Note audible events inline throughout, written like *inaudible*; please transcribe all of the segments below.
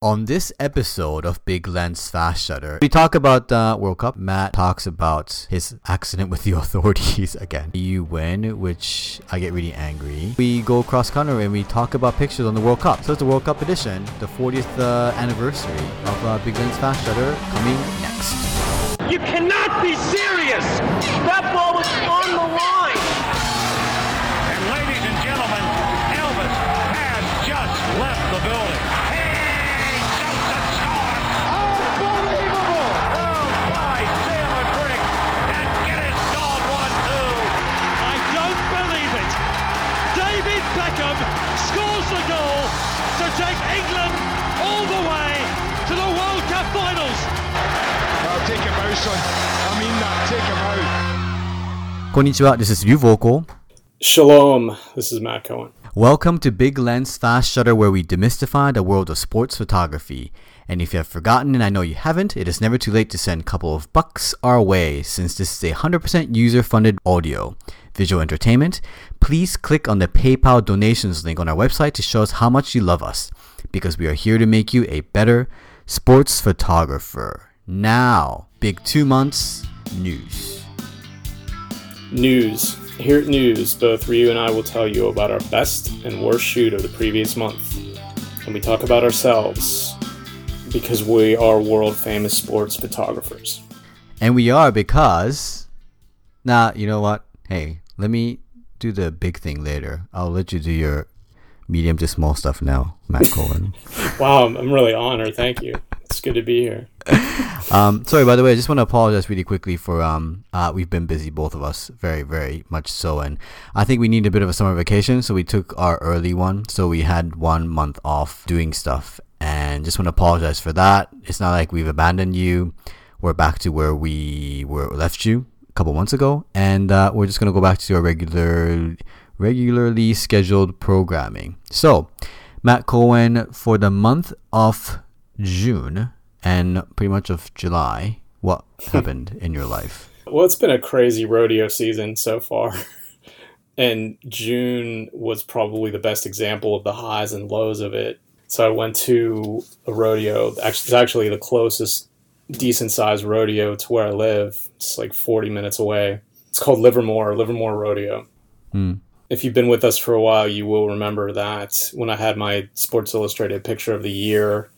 On this episode of Big Lens Fast Shutter, we talk about the World Cup. Matt talks about his accident with the *laughs* authorities again. You win, which I get really angry. We go cross country and we talk about pictures on the World Cup. So it's the World Cup edition, the 40th uh, anniversary of uh, Big Lens Fast Shutter coming next. You cannot Konnichiwa, this is Ryu Voelkel. Shalom, this is Matt Cohen. Welcome to Big Lens Fast Shutter, where we demystify the world of sports photography. And if you have forgotten, and I know you haven't, it is never too late to send a couple of bucks our way since this is a 100% user funded audio visual entertainment. Please click on the PayPal donations link on our website to show us how much you love us because we are here to make you a better sports photographer. Now, big two months news. News. Here at News, both Ryu and I will tell you about our best and worst shoot of the previous month. And we talk about ourselves because we are world famous sports photographers. And we are because. Nah, you know what? Hey, let me do the big thing later. I'll let you do your medium to small stuff now, Matt Cohen. *laughs* Wow, I'm, I'm really honored. Thank you. It's good to be here. *laughs* um, sorry, by the way, I just want to apologize really quickly for um, uh, we've been busy, both of us, very, very much so, and I think we need a bit of a summer vacation, so we took our early one, so we had one month off doing stuff, and just want to apologize for that. It's not like we've abandoned you. We're back to where we were left you a couple months ago, and uh, we're just gonna go back to our regular, regularly scheduled programming. So, Matt Cohen for the month of June and pretty much of July, what *laughs* happened in your life? Well, it's been a crazy rodeo season so far. *laughs* and June was probably the best example of the highs and lows of it. So I went to a rodeo. Actually, it's actually the closest decent sized rodeo to where I live. It's like 40 minutes away. It's called Livermore, Livermore Rodeo. Hmm. If you've been with us for a while, you will remember that when I had my Sports Illustrated picture of the year,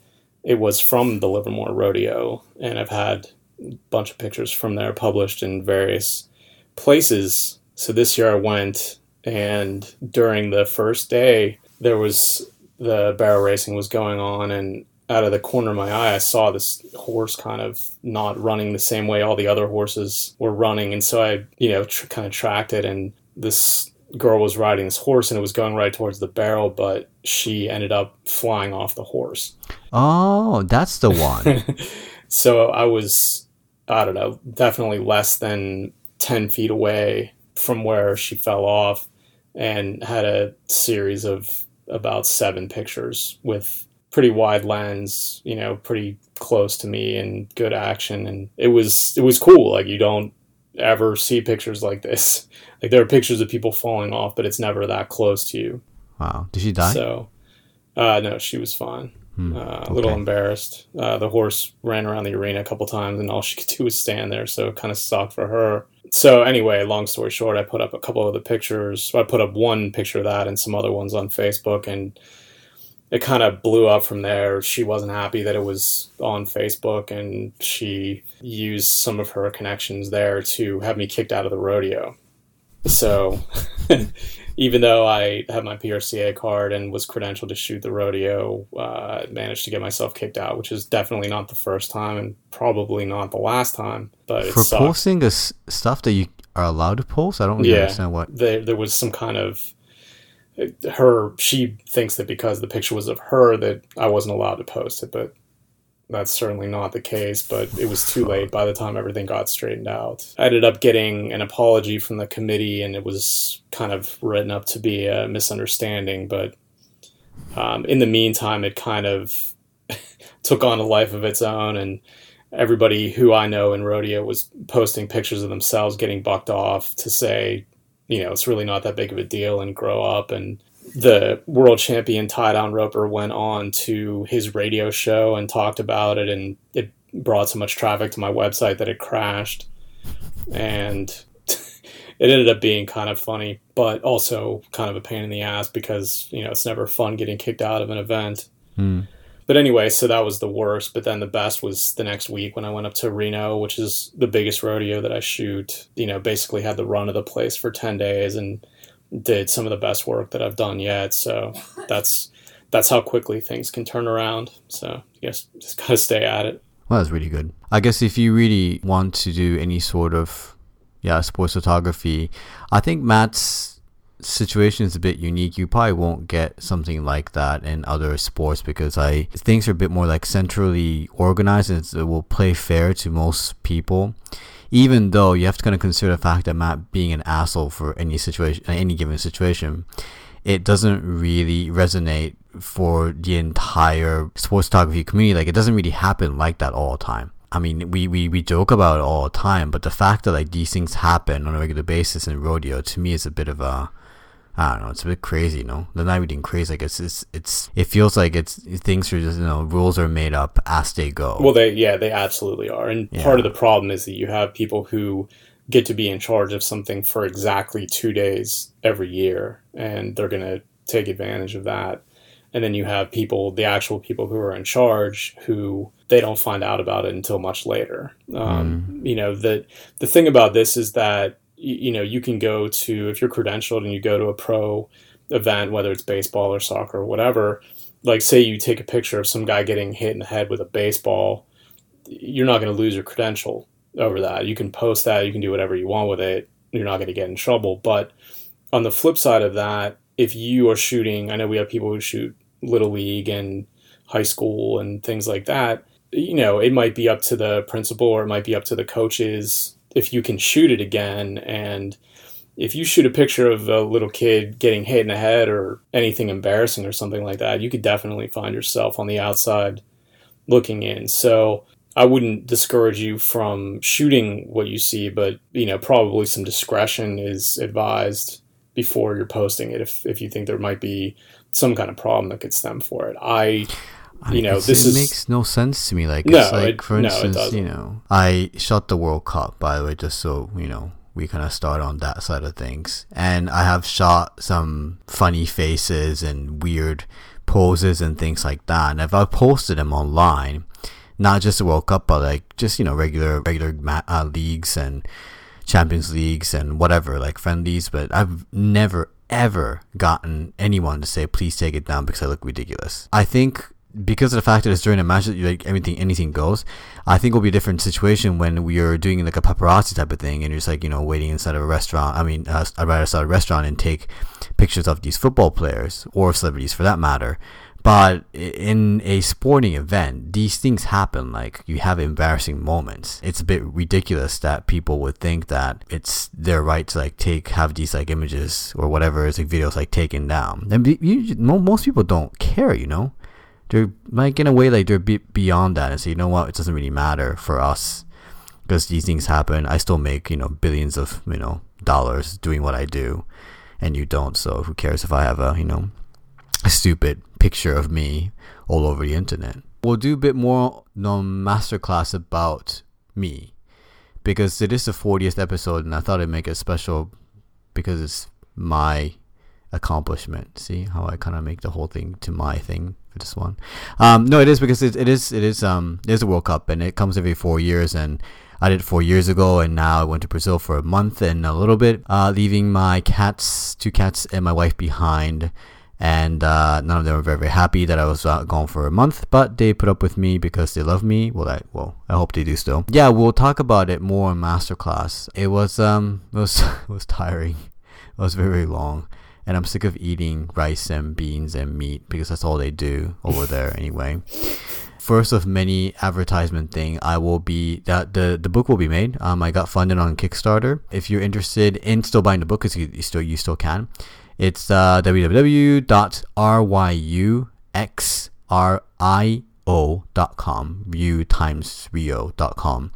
it was from the Livermore Rodeo. And I've had a bunch of pictures from there published in various places. So this year I went, and during the first day, there was the barrel racing was going on, and out of the corner of my eye, I saw this horse kind of not running the same way all the other horses were running, and so I, you know, tr- kind of tracked it, and this girl was riding this horse, and it was going right towards the barrel, but she ended up flying off the horse. Oh, that's the one. *laughs* So I was, I don't know, definitely less than 10 feet away from where she fell off and had a series of about seven pictures with pretty wide lens, you know, pretty close to me and good action. And it was, it was cool. Like you don't ever see pictures like this. *laughs* Like there are pictures of people falling off, but it's never that close to you. wow. Did she die? So, uh, no, she was fine. Uh, a little okay. embarrassed. Uh, the horse ran around the arena a couple times, and all she *laughs* could do was stand there. So it kind of sucked for her. So anyway, long story short, I put up a couple of the pictures. I put up one picture of that and some other ones on Facebook, and it kind of blew up from there. She wasn't happy that it was on Facebook, and she used some of her connections there to have me kicked out of the rodeo. So *laughs* even though I had my PRCA card and was credentialed to shoot the rodeo, uh, I managed to get myself kicked out, which is definitely not the first time and probably not the last time. But For sucked. posting this stuff that you are allowed to post? I don't really yeah, understand what. there there was some kind of her. She thinks that because the picture was of her that I wasn't allowed to post it, but that's certainly not the case. But it was too late by the time everything got straightened out. I ended up getting an apology from the committee, and it was kind of written up to be a misunderstanding. But um, in the meantime, it kind of *laughs* took on a life of its own, and everybody who I know in rodeo was posting pictures of themselves getting bucked off to say, you know, it's really not that big of a deal and grow up. And the world champion tie down roper went on to his radio show and talked about it and it brought so much traffic to my website that it crashed. And *laughs* it ended up being kind of funny but also kind of a pain in the ass because you know it's never fun getting kicked out of an event. Hmm. But anyway so that was the worst. But then the best was the next week when i went up to reno which is the biggest rodeo that i shoot. You know basically had the run of the place for 10 days and did some of the best work that I've done yet. So *laughs* that's that's how quickly things can turn around. So I guess just gotta stay at it. Well, that's really good. I guess if you really want to do any sort of yeah sports photography, I think Matt's situation is a bit unique. You probably won't get something like that in other sports because I things are a bit more like centrally organized and it will play fair to most people. Even though you have to kind of consider the fact that Matt being an asshole for any situation, uh, any given situation, it doesn't really resonate for the entire sports photography community. Like it doesn't really happen like that all the time. I mean, we, we, we joke about it all the time, but the fact that like these things happen on a regular basis in rodeo to me is a bit of a I don't know. It's a bit crazy, you know. They're not even crazy. I guess it's it's it feels like it's things are just you know rules are made up as they go. Well, they yeah, they absolutely are. And Yeah. part of the problem is that you have people who get to be in charge of something for exactly two days every year, and they're going to take advantage of that. And then you have people, the actual people who are in charge, who they don't find out about it until much later. Um, You know, the the thing about this is that you know you can go to if you're credentialed and you go to a pro event, whether it's baseball or soccer or whatever. Like, say you take a picture of some guy getting hit in the head with a baseball, you're not going to lose your credential over that. You can post that, you can do whatever you want with it. You're not going to get in trouble. But on the flip side of that, if you are shooting, I know we have people who shoot little league and high school and things like that. You know, it might be up to the principal or it might be up to the coaches if you can shoot it again. And if you shoot a picture of a little kid getting hit in the head or anything embarrassing or something like that, you could definitely find yourself on the outside looking in. So I wouldn't discourage you from shooting what you see, but you know, probably some discretion is advised before you're posting it if, if you think there might be some kind of problem that could stem for it. I you know, this it is makes no sense to me. Like, No, it's like it- for instance, doesn't. you know, I shot the World Cup by the way, just so you know, we kind of start on that side of things. And I have shot some funny faces and weird poses and things like that. And if I posted them online, not just the World Cup, but like just you know regular regular ma- uh, leagues and Champions Leagues and whatever, like friendlies, but I've never ever gotten anyone to say please take it down because I look ridiculous. I think because of the fact that it's during a match that like everything anything goes, I think it'll be a different situation when we are doing like a paparazzi type of thing and you're just like, you know, waiting inside of a restaurant. I mean, uh, inside a restaurant and take pictures of these football players or celebrities for that matter. But in a sporting event, these things happen. Like you have embarrassing moments. It's a bit ridiculous that people would think that it's their right to like take have these like images or whatever is like videos like taken down. And you, most people don't care, you know. They're like in a way like they're be- beyond that and say, you know what, it doesn't really matter for us because these things happen. I still make you know billions of you know dollars doing what I do, and you don't. So who cares if I have a you know a stupid picture of me all over the internet? We'll do a bit more non masterclass about me because it is the 40th episode, and I thought I'd make it special because it's my accomplishment. See how I kind of make the whole thing to my thing for this one. Um, no, it is because it, it is it is um it is a World Cup and it comes every four years and. I did four years ago, and now I went to Brazil for a month and a little bit, uh, leaving my cats, two cats, and my wife behind. And uh, none of them were very, very happy that I was uh, gone for a month, but they put up with me because they love me. Well, I well, I hope they do still. Yeah, we'll talk about it more in masterclass. It was um, it was *laughs* it was tiring. It was very, very long and I'm sick of eating rice and beans and meat because that's all they do over there *laughs* anyway. First of many advertisement thing, I will be that the the book will be made. Um, I got funded on Kickstarter. If you're interested in still buying the book, because you, you still you still can. It's uh, www.ryuxrio.com, ryu times rio.com.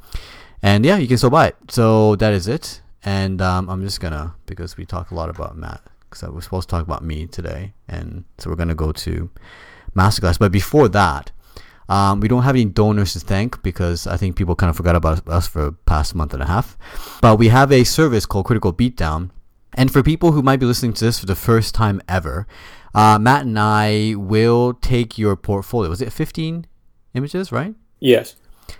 And yeah, you can still buy it. So that is it. And um, I'm just gonna because we talk a lot about Matt because I was supposed to talk about me today, and so we're gonna go to masterclass. But before that, um, we don't have any donors to thank because I think people kind of forgot about us for the past month and a half. But we have a service called Critical Beatdown. And for people who might be listening to this for the first time ever, uh, Matt and I will take your portfolio. Was it 15 images, right? Yes.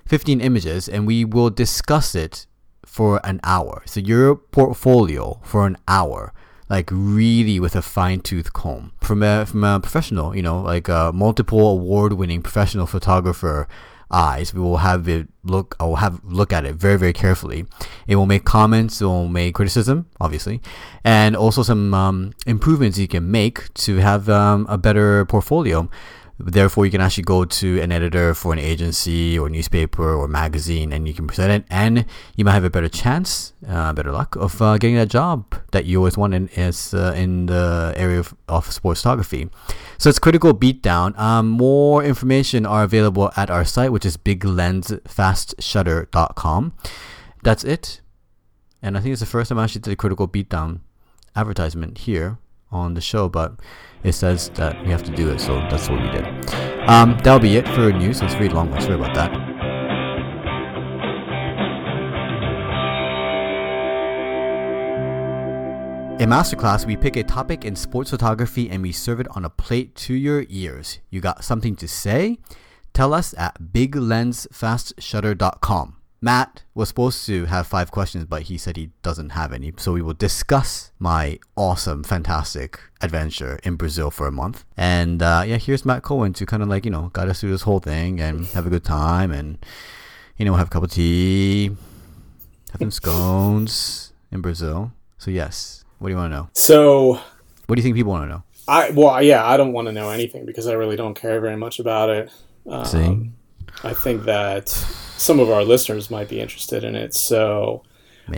15 images, and we will discuss it for an hour. So your portfolio for an hour, like really with a fine tooth comb, from a from a professional, you know, like a multiple award winning professional photographer eyes. We will have it look. I will have look at it very very carefully. It will make comments. It will make criticism, obviously, and also some um, improvements you can make to have um, a better portfolio. Therefore, you can actually go to an editor for an agency or newspaper or magazine, and you can present it, and you might have a better chance, uh, better luck of uh, getting that job that you always wanted is uh, in the area of, of sports photography. So it's critical beatdown. Um, more information are available at our site, which is biglensfastshutter.com. That's it. And I think it's the first time I actually did a critical beatdown advertisement here on the show, but it says that we have to do it, so that's what we did. Um, that'll be it for news. It's very long. Sorry about that. In Masterclass, we pick a topic in sports photography and we serve it on a plate to your ears. You got something to say? Tell us at biglensfastshutter.com. Matt was supposed to have five questions, but he said he doesn't have any. So we will discuss my awesome, fantastic adventure in Brazil for a month. And uh, yeah, here's Matt Cohen to kind of like, you know, guide us through this whole thing and have a good time and, you know, have a cup of tea, have some scones in Brazil. So, yes, what do you want to know? So, What do you think people want to know? I well, yeah, I don't want to know anything because I really don't care very much about it. Um, See? I think that some of our listeners might be interested in it. So,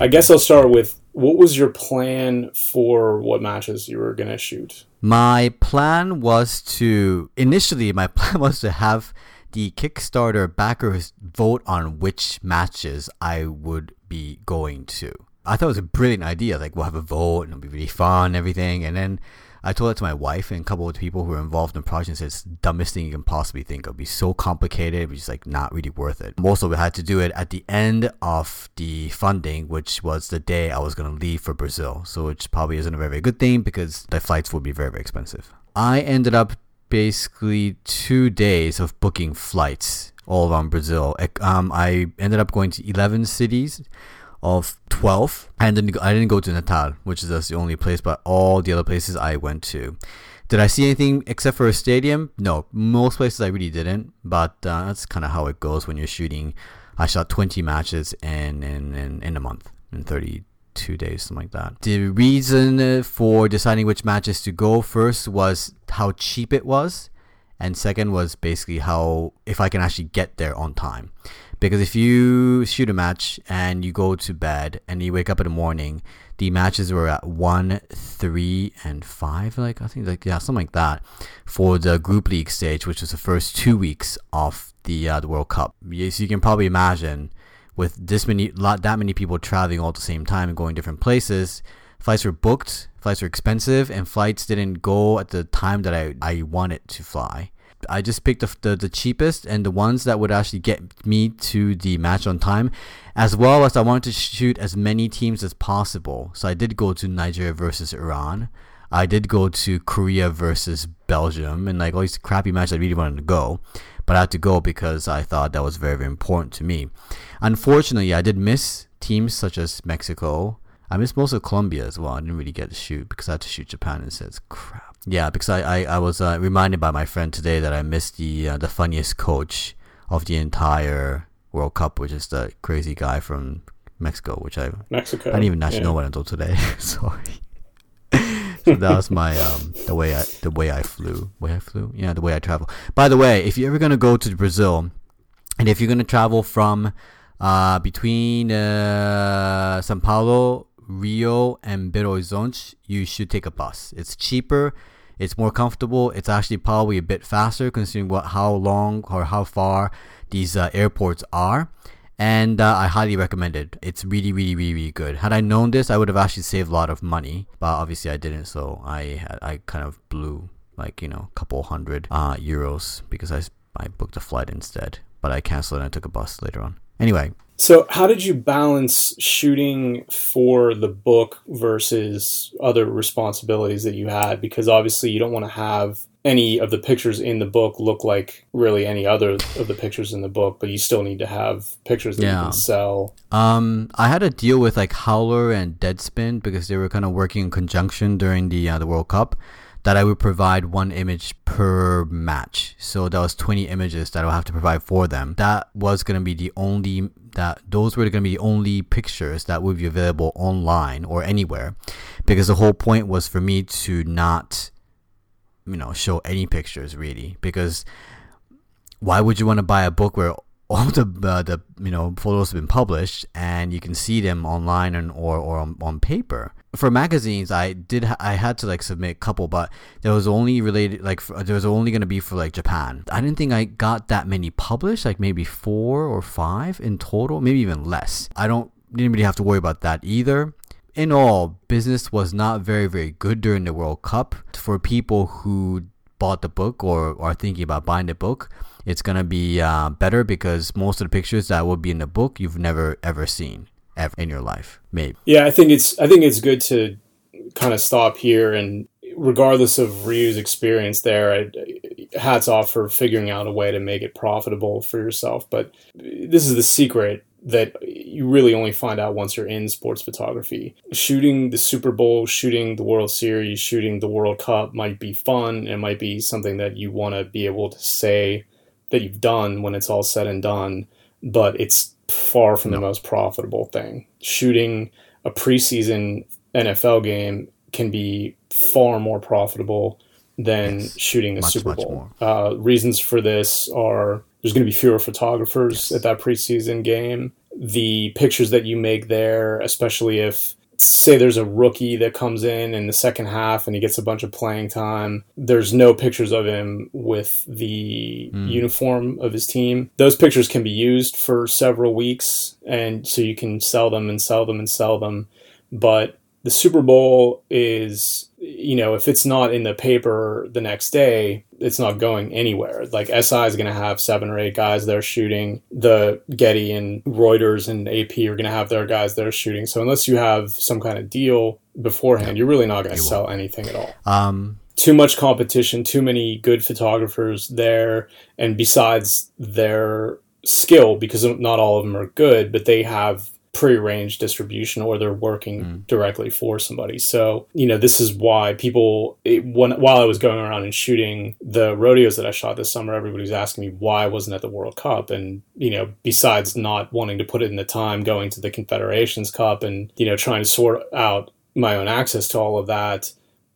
I guess I'll start with what was your plan for what matches you were going to shoot? My plan was to initially my *laughs* plan was to have the Kickstarter backers vote on which matches I would be going to. I thought it was a brilliant idea. Like we'll have a vote and it'll be really fun and everything. And then I told it to my wife and a couple of people who were involved in the project and said it's the dumbest thing you can possibly think. of. It'll be so complicated, it was just like not really worth it. Also, we had to do it at the end of the funding, which was the day I was gonna leave for Brazil. So which probably isn't a very, very good thing because the flights would be very, very expensive. I ended up basically two days of booking flights all around Brazil. Um, I ended up going to 11 cities of 12 and then I didn't go to Natal which is the only place but all the other places I went to. Did I see anything except for a stadium? No most places I really didn't but uh, that's kind of how it goes when you're shooting I shot 20 matches in in, in, in a month in 32 days something like that. The reason for deciding which matches to go first was how cheap it was and second was basically how if I can actually get there on time because if you shoot a match and you go to bed and you wake up in the morning the matches were at one three and five like i think like yeah something like that for the group league stage which was the first two weeks of the uh, the world cup. Yes you can probably imagine with this many lot that many people traveling all at the same time and going different places flights were booked flights were expensive and flights didn't go at the time that i, I wanted to fly I just picked the, the, the cheapest and the ones that would actually get me to the match on time, as well as I wanted to shoot as many teams as possible. So I did go to Nigeria versus Iran. I did go to Korea versus Belgium and like all these crappy matches I really wanted to go, but I had to go because I thought that was very, very important to me. Unfortunately, I did miss teams such as Mexico. I missed most of Colombia as well. I didn't really get to shoot because I had to shoot Japan and says crap. Yeah, because I, I, I was uh, reminded by my friend today that I missed the uh, the funniest coach of the entire World Cup, which is the crazy guy from Mexico, which I Mexico. I didn't even actually yeah. know what until today. *laughs* Sorry. so that was my um the way I the way I flew. Way I flew? Yeah, the way I travel. By the way, if you're ever gonna go to Brazil, and if you're gonna travel from uh between uh São Paulo, Rio, and Belo Horizonte, you should take a bus. It's cheaper. It's more comfortable. It's actually probably a bit faster considering what how long or how far these uh, airports are. and uh, I highly recommend it. It's really, really, really, really good. Had I known this, I would have actually saved a lot of money, but obviously I didn't. So I I kind of blew like you know a couple hundred uh, euros because I I booked a flight instead, but I canceled and I took a bus later on. Anyway, So, how did you balance shooting for the book versus other responsibilities that you had? Because obviously, you don't want to have any of the pictures in the book look like really any other of the pictures in the book, but you still need to have pictures that you can sell. Um, I had a deal with like Howler and Deadspin because they were kind of working in conjunction during the uh, the World Cup. That I would provide one image per match, so that was twenty images that I would have to provide for them. That was gonna be the only that those were gonna be the only pictures that would be available online or anywhere, because the whole point was for me to not, you know, show any pictures really. Because why would you want to buy a book where all the uh, the you know photos have been published and you can see them online and or or on, on paper. For magazines i did ha- i had to like submit a couple but there was only related like for, there was only going to be for like japan. I didn't think i got that many published like maybe four or five in total maybe even less. I don't didn't really have to worry about that either. In all, business was not very, very good during the World Cup. For people who bought the book or are thinking about buying the book, it's gonna be uh, better because most of the pictures that will be in the book you've never ever seen ever in your life, maybe. Yeah, I think it's I think it's good to kind of stop here and regardless of Ryu's experience there, I, hats off for figuring out a way to make it profitable for yourself. But this is the secret that you really only find out once you're in sports photography. Shooting the Super Bowl, shooting the World Series, shooting the World Cup might be fun. It might be something that you want to be able to say that you've done when it's all said and done, but it's far from the most profitable thing. Shooting a preseason NFL game can be far more profitable than Yes. shooting the Much, Super Bowl. Uh, reasons for this are there's going to be fewer photographers at that preseason game. The pictures that you make there, especially if say there's a rookie that comes in in the second half and he gets a bunch of playing time there's no pictures of him with the hmm. uniform of his team. Those pictures can be used for several weeks and so you can sell them and sell them and sell them. But the super bowl is you know if it's not in the paper the next day it's not going anywhere. Like si is going to have seven or eight guys there shooting. The getty and reuters and ap are going to have their guys there shooting. So unless you have some kind of deal beforehand you're really not going to sell anything at all. Um, too much competition, too many good photographers there, and besides their skill, because not all of them are good, but they have prearranged distribution or they're working directly for somebody. So, you know, this is why people, it, when, while I was going around and shooting the rodeos that I shot this summer, everybody was asking me why I wasn't at the World Cup. And, you know, besides not wanting to put it in the time going to the Confederations Cup and, you know, trying to sort out my own access to all of that,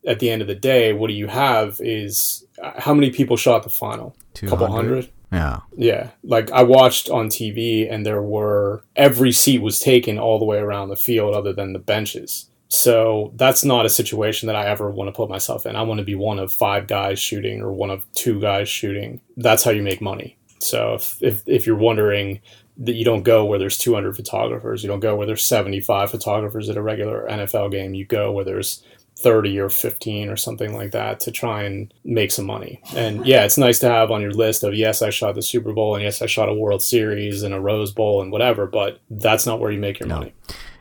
at the end of the day, what do you have is uh, how many people shot the final? A couple 200? hundred? Yeah. Yeah. Like I watched on TV and there were, every seat was taken all the way around the field other than the benches. So that's not a situation that I ever want to put myself in. I want to be one of five guys shooting or one of two guys shooting. That's how you make money. So if, if, if you're wondering that you don't go where there's 200 photographers, you don't go where there's 75 photographers at a regular NFL game, you go where there's 30 or 15 or something like that to try and make some money. And yeah, it's nice to have on your list of yes, I shot the Super Bowl and yes, I shot a World Series and a Rose Bowl and whatever, but that's not where you make your money.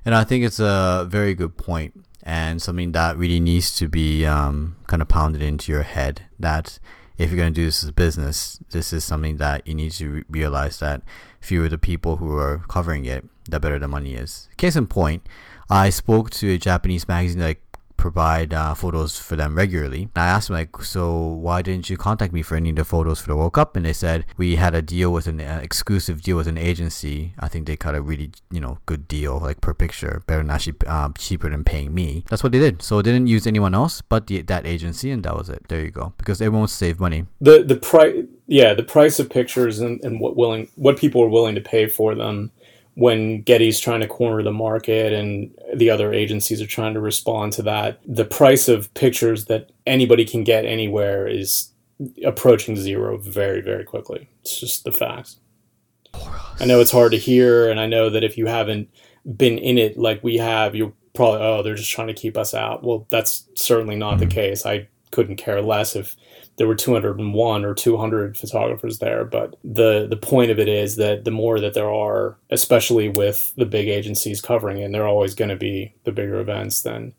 And I think it's a very good point and something that really needs to be um, kind of pounded into your head that if you're going to do this as a business, this is something that you need to re- realize that fewer the people who are covering it, the better the money is. Case in point, I spoke to a Japanese magazine that provide uh, photos for them regularly. And I asked them like, so why didn't you contact me for any of the photos for the World Cup? And they said we had a deal with an uh, exclusive deal with an agency. I think they cut a really you know good deal like per picture, better than actually um, cheaper than paying me. That's what they did. So didn't use anyone else but the, that agency, and that was it. There you go. Because everyone save money. The the price yeah, the price of pictures and, and what willing what people are willing to pay for them when Getty's trying to corner the market and the other agencies are trying to respond to that, the price of pictures that anybody can get anywhere is approaching zero very, very quickly. It's just the facts. I know it's hard to hear, and I know that if you haven't been in it like we have, you're probably oh they're just trying to keep us out. Well, that's certainly not Mm-hmm. the case. I couldn't care less if there were 201 or 200 photographers there, but the the point of it is that the more that there are, especially with the big agencies covering it, and they're always going to be the bigger events, then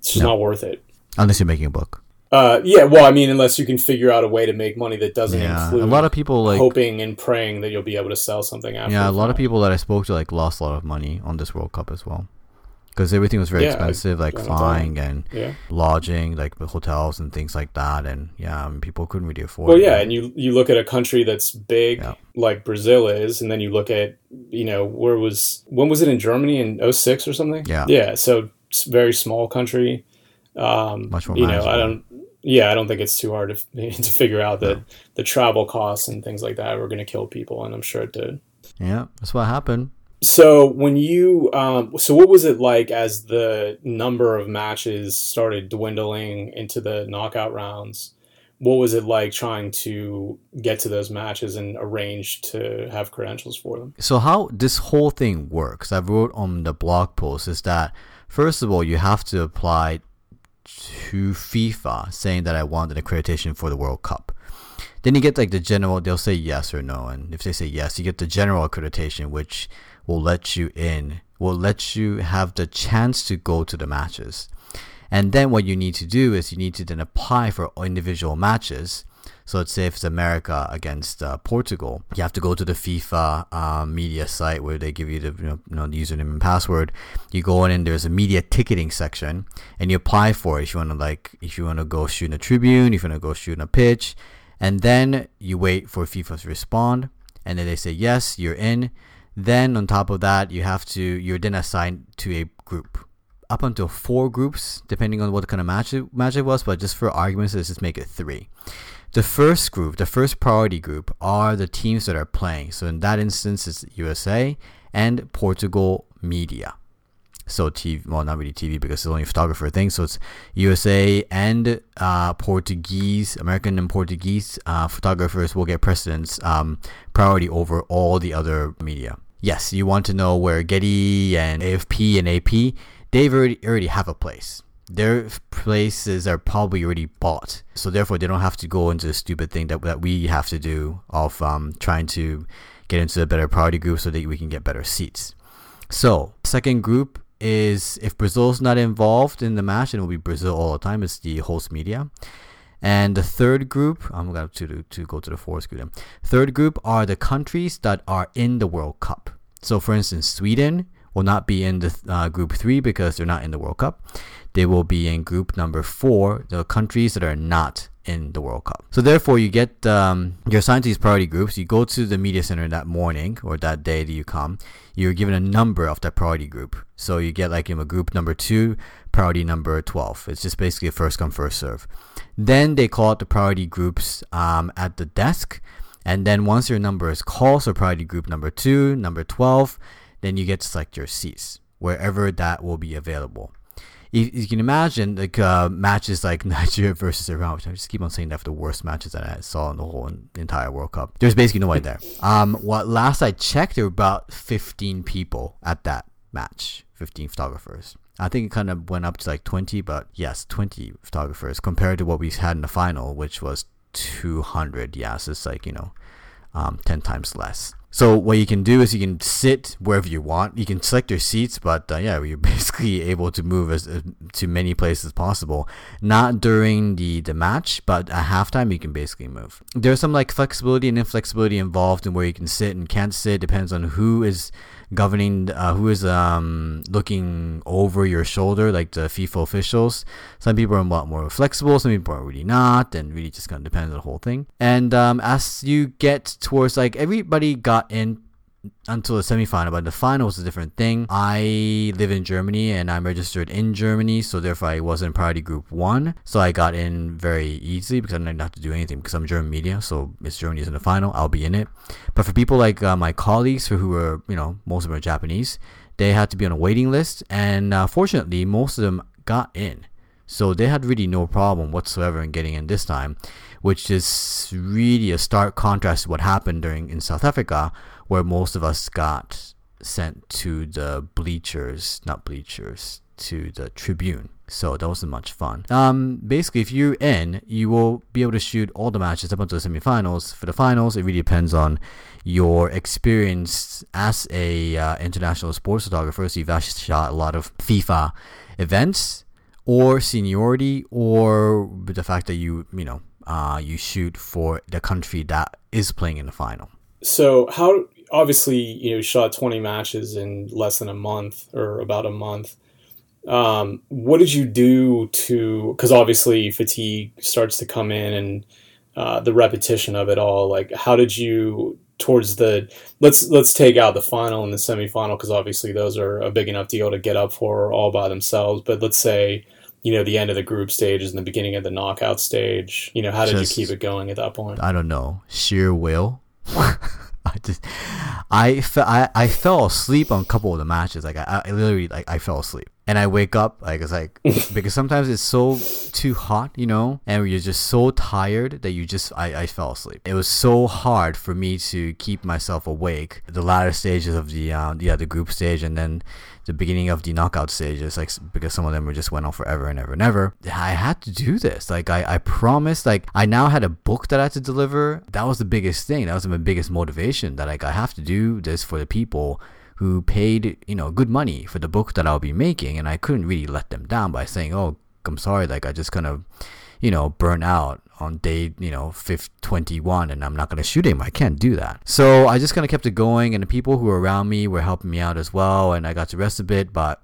it's just No. not worth it. Unless you're making a book. Uh, yeah, well, I mean, unless you can figure out a way to make money that doesn't Yeah, include a lot of people like hoping and praying that you'll be able to sell something after. yeah, a lot of people that I spoke to like lost a lot of money on this World Cup as well, because everything was very Yeah, I- expensive, like I don't flying and Yeah. lodging, like the hotels and things like that, and yeah, I mean, people couldn't really afford. Well, it. yeah, and you you look at a country that's big Yeah. like Brazil is, and then you look at you know where was when was it in Germany in 06 or something? Yeah. yeah. So it's a very small country. Um, Much more you know, I don't. Yeah, I don't think it's too hard to *laughs* to figure out that the travel costs and things like that were going to kill people, and I'm sure it did. yeah, that's what happened. So when you, um, so what was it like as the number of matches started dwindling into the knockout rounds? What was it like trying to get to those matches and arrange to have credentials for them? So how this whole thing works, I wrote on the blog post is that first of all you have to apply to FIFA saying that I want an accreditation for the World Cup. Then you get like the general, they'll say yes or no, and if they say yes, you get the general accreditation, which will let you in, will let you have the chance to go to the matches. And then what you need to do is you need to then apply for individual matches. So let's say if it's America against uh, Portugal, you have to go to the FIFA um, media site where they give you the you know, you know, username and password. You go in and there's a media ticketing section, and you apply for it if you want to like if you want to go shoot in a tribune, if you want to go shoot in a pitch, and then you wait for FIFA to respond, and then they say yes, you're in. Then on top of that, you have to you're then assigned to a group up until four groups, depending on what kind of match it, match it was. But just for arguments, let's just make it three. The first group, the first priority group, are the teams that are playing. So in that instance, it's USA and Portugal media. So TV, well, not really TV because it's only a photographer thing. So it's USA and uh, Portuguese, American and Portuguese uh, photographers will get precedence, um, priority over all the other media. Yes, you want to know where Getty and AFP and AP, they've already already have a place. Their places are probably already bought, so therefore they don't have to go into the stupid thing that that we have to do of um, trying to get into a better priority group so that we can get better seats. So, second group is if Brazil's not involved in the match, and it will be Brazil all the time. It's the host media. And the third group, I'm going to, to go to the fourth group. Third group are the countries that are in the World Cup. So, for instance, Sweden will not be in the uh, group three because they're not in the World Cup. They will be in group number four, the countries that are not in the World Cup. So therefore, you get um, you're assigned to these priority groups. You go to the media center that morning or that day that you come. You're given a number of that priority group. So you get like in a group number two, priority number twelve. It's just basically a first come first serve. Then they call out the priority groups um, at the desk, and then once your number is called, so priority group number two, number twelve, then you get to select your seats wherever that will be available you, you can imagine like uh, matches like *laughs* Nigeria versus Iran, which I just keep on saying that for the worst matches that I saw in the whole entire World Cup. There's basically no nobody there. *laughs* Um, what last I checked, there were about 15 people at that match, 15 photographers. I think it kind of went up to like 20, but yes, 20 photographers compared to what we had in the final, which was 200. Yes, it's like you know, um, 10 times less. So what you can do is you can sit wherever you want. You can select your seats, but uh, yeah, you're *laughs* basically able to move as, as to many places as possible. Not during the the match, but at halftime you can basically move. There's some like flexibility and inflexibility involved in where you can sit and can't sit. Depends on who is governing, uh, who is um looking over your shoulder, like the FIFA officials. Some people are a lot more flexible. Some people are really not, and really just kind of depends on the whole thing. And um, as you get towards like everybody got in until the semifinal, but the final was a different thing. I live in Germany and I'm registered in Germany, so therefore I wasn't priority group one. So I got in very easily because I didn't have to do anything because I'm German media, so if Germany is in the final, I'll be in it. But for people like uh, my colleagues who were, you know, most of them are Japanese, they had to be on a waiting list, and uh, fortunately, most of them got in. So they had really no problem whatsoever in getting in this time. which is really a stark contrast to what happened during in South Africa, where most of us got sent to the bleachers, not bleachers, to the tribune. So that wasn't much fun. Um, basically, if you're in, you will be able to shoot all the matches up until the semifinals. For the finals, it really depends on your experience as a uh, international sports photographer. So you've actually shot a lot of FIFA events, or seniority, or the fact that you you know uh, you shoot for the country that is playing in the final. So how obviously you know shot 20 matches in less than a month or about a month. Um, what did you do to because obviously fatigue starts to come in and uh, the repetition of it all like how did you towards the let's let's take out the final and the semifinal because obviously those are a big enough deal to get up for all by themselves. But let's say you know the end of the group stages and the beginning of the knockout stage you know how did Just- you keep it going at that point? I don't know, sheer will. *laughs* I just, I, fe- I, I fell asleep on a couple of the matches. Like I, I literally, like I fell asleep, and I wake up like it's like *laughs* because sometimes it's so too hot, you know, and you're just so tired that you just, I, I fell asleep. It was so hard for me to keep myself awake. The latter stages of the, uh, yeah, the group stage, and then the beginning of the knockout stages, like because some of them were just went on forever and ever and ever. I had to do this. Like I, I promised. Like I now had a book that I had to deliver. That was the biggest thing. That was my biggest motivation. That like I have to do this for the people who paid you know good money for the book that I'll be making, and I couldn't really let them down by saying, oh, I'm sorry. Like I just kind of you know, burn out on day, you know, 5, 21 and I'm not going to shoot him. I can't do that. So I just kind of kept it going and the people who were around me were helping me out as well and I got to rest a bit, but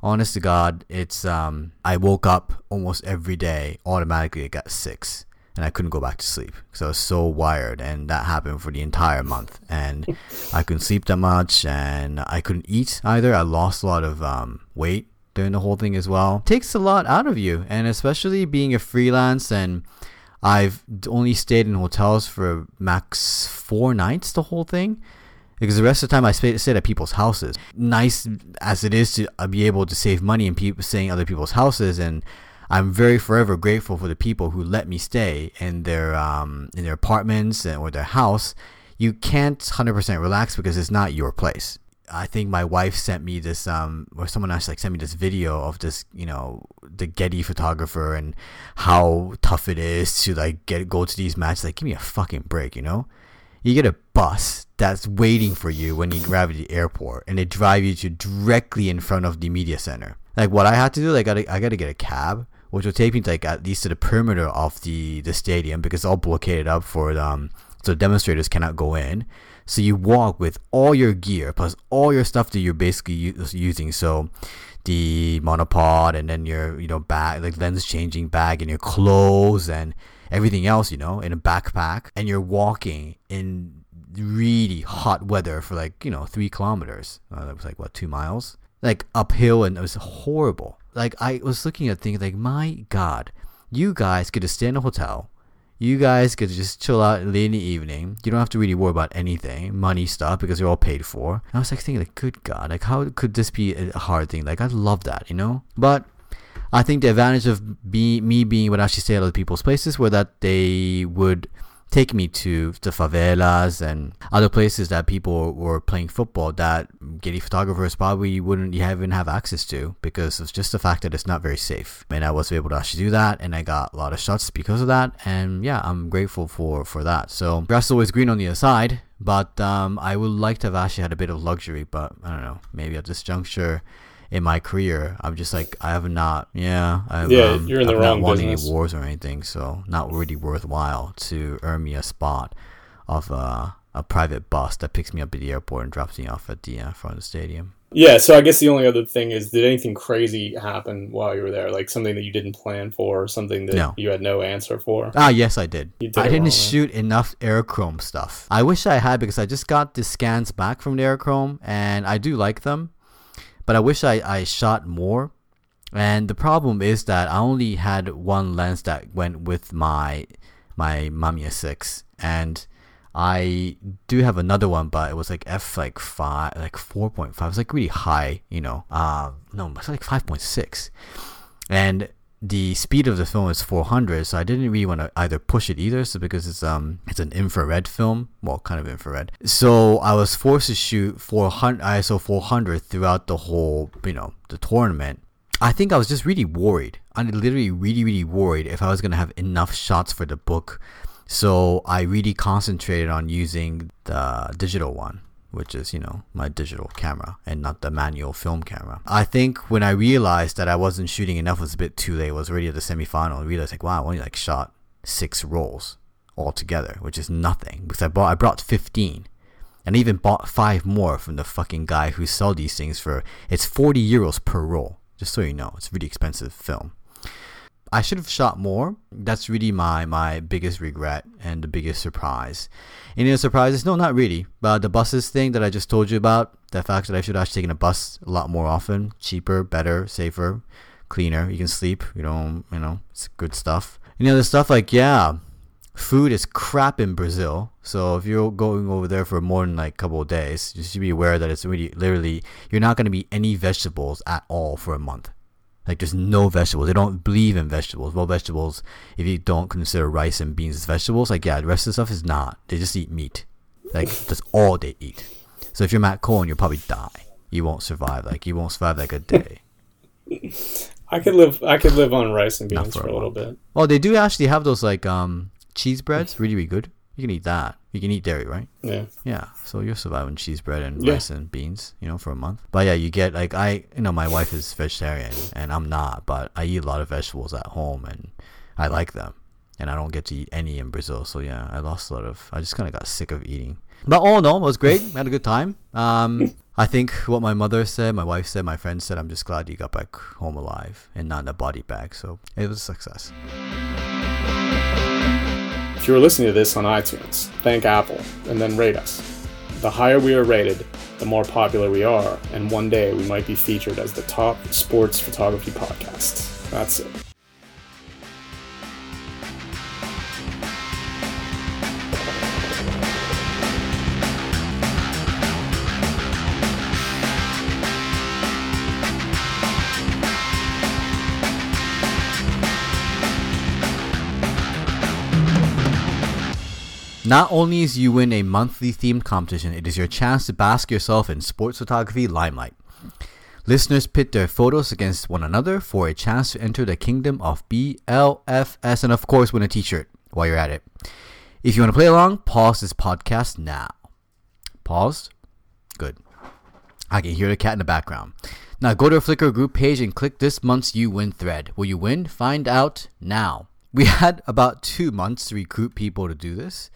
honest to God, it's, um, I woke up almost every day automatically I got six and I couldn't go back to sleep because I was so wired and that happened for the entire month and I couldn't sleep that much and I couldn't eat either. I lost a lot of, um, weight during the whole thing as well. Takes a lot out of you, and especially being a freelance and I've only stayed in hotels for max four nights the whole thing. Because the rest of the time I stayed, at people's houses. Nice as it is to uh, be able to save money and people staying other people's houses, and I'm very forever grateful for the people who let me stay in their um, in their apartments or their house. You can't 100% relax because it's not your place. I think my wife sent me this um or someone else like sent me this video of this you know the Getty photographer and how tough it is to like get go to these matches like give me a fucking break you know you get a bus that's waiting for you when you arrive at the airport and they drive you to directly in front of the media center like what I had to do like I gotta, I gotta get a cab which will take me like at least to the perimeter of the the stadium because it's all blockaded up for um so demonstrators cannot go in. So you walk with all your gear plus all your stuff that you're basically u- using. So the monopod and then your you know bag like lens changing bag and your clothes and everything else you know in a backpack. And you're walking in really hot weather for like you know three kilometers. Uh, that was like what two miles? Like uphill and it was horrible like i was looking at things like my god you guys get to stay in a hotel you guys get to just chill out late in the evening. You don't have to really worry about anything, money stuff, because you're all paid for. And I was like thinking, like, good God, like, how could this be a hard thing? Like, I love that, you know? But I think the advantage of be, me being would actually stay at other people's places were that they would take me to the favelas and other places that people were playing football that Getty photographers probably wouldn't even have access to because of just the fact that it's not very safe. And I was able to actually do that and I got a lot of shots because of that. And yeah, I'm grateful for, for that. So grass is always green on the other side, but um, I would like to have actually had a bit of luxury, but I don't know, maybe at this juncture in my career, I'm just like I have not. Yeah, I've, Yeah, um, you're in the I've wrong not won business. any wars or anything, so not really worthwhile to earn me a spot of uh, a private bus that picks me up at the airport and drops me off at the uh, front of the stadium. Yeah, so I guess the only other thing is, did anything crazy happen while you were there? Like something that you didn't plan for, or something that No. you had no answer for? Ah, yes, I did. Did I didn't man. shoot enough aerochrome stuff. I wish I had because I just got the scans back from the aerochrome, and I do like them, but I wish I, I shot more. And the problem is that I only had one lens that went with my my Mamiya six, and I do have another one, but it was like f like five, like four point five. It was like really high, you know. Um, no, it's like five point six, and the speed of the film is 400, so I didn't really want to either push it either. So because it's um it's an infrared film, well, kind of infrared. So I was forced to shoot 400 ISO 400 throughout the whole you know the tournament. I think I was just really worried. I'm literally really really worried if I was gonna have enough shots for the book. So I really concentrated on using the digital one which is, you know, my digital camera and not the manual film camera. I think when I realized that I wasn't shooting enough, it was a bit too late. I was already at the semifinal. I realized like, wow, I only like shot six rolls altogether, which is nothing because I bought I brought 15 and even bought five more from the fucking guy who sold these things for it's 40 euros per roll. Just so you know, it's really expensive film. I should have shot more. That's really my my biggest regret and the biggest surprise. Any other surprises? No, not really. But the buses thing that I just told you about, the fact that I should have actually taken a bus a lot more often, cheaper, better, safer, cleaner. You can sleep. You don't, you know, it's good stuff. Know, the stuff like yeah, food is crap in Brazil. So if you're going over there for more than like a couple of days, you should be aware that it's really literally you're not going to be any vegetables at all for a month. Like there's no vegetables. They don't believe in vegetables. Well, vegetables, if you don't consider rice and beans as vegetables, like yeah, the rest of the stuff is not. They just eat meat. Like that's all they eat. So if you're Matt Cohen, you'll probably die. You won't survive. Like you won't survive like a day. *laughs* I could live. I could live on rice and beans for for, a a little bit. Oh, they do actually have those like um cheese breads. Really, really good. You can eat that. You can eat dairy, right? Yeah. Yeah, so you're surviving cheese bread and Yeah. rice and beans, you know, for a month. But yeah, you get like I, you know, my wife is vegetarian and I'm not, but I eat a lot of vegetables at home and I like them, and I don't get to eat any in Brazil. So yeah, I lost a lot of. I just kind of got sick of eating. But all in all, it was great. I had a good time. Um, I think what my mother said, my wife said, my friend said, I'm just glad you got back home alive and not in a body bag. So it was a success. If you are listening to this on iTunes, thank Apple and then rate us. The higher we are rated, the more popular we are, and one day we might be featured as the top sports photography podcast. That's it. Not only is you win a monthly themed competition, it is your chance to bask yourself in sports photography limelight. Listeners pit their photos against one another for a chance to enter the kingdom of BLFS and, of course, win a t shirt while you're at it. If you want to play along, pause this podcast now. Paused? Good. I can hear the cat in the background. Now go to our Flickr group page and click this month's You Win thread. Will you win? Find out now. We had about two months to recruit people to do this,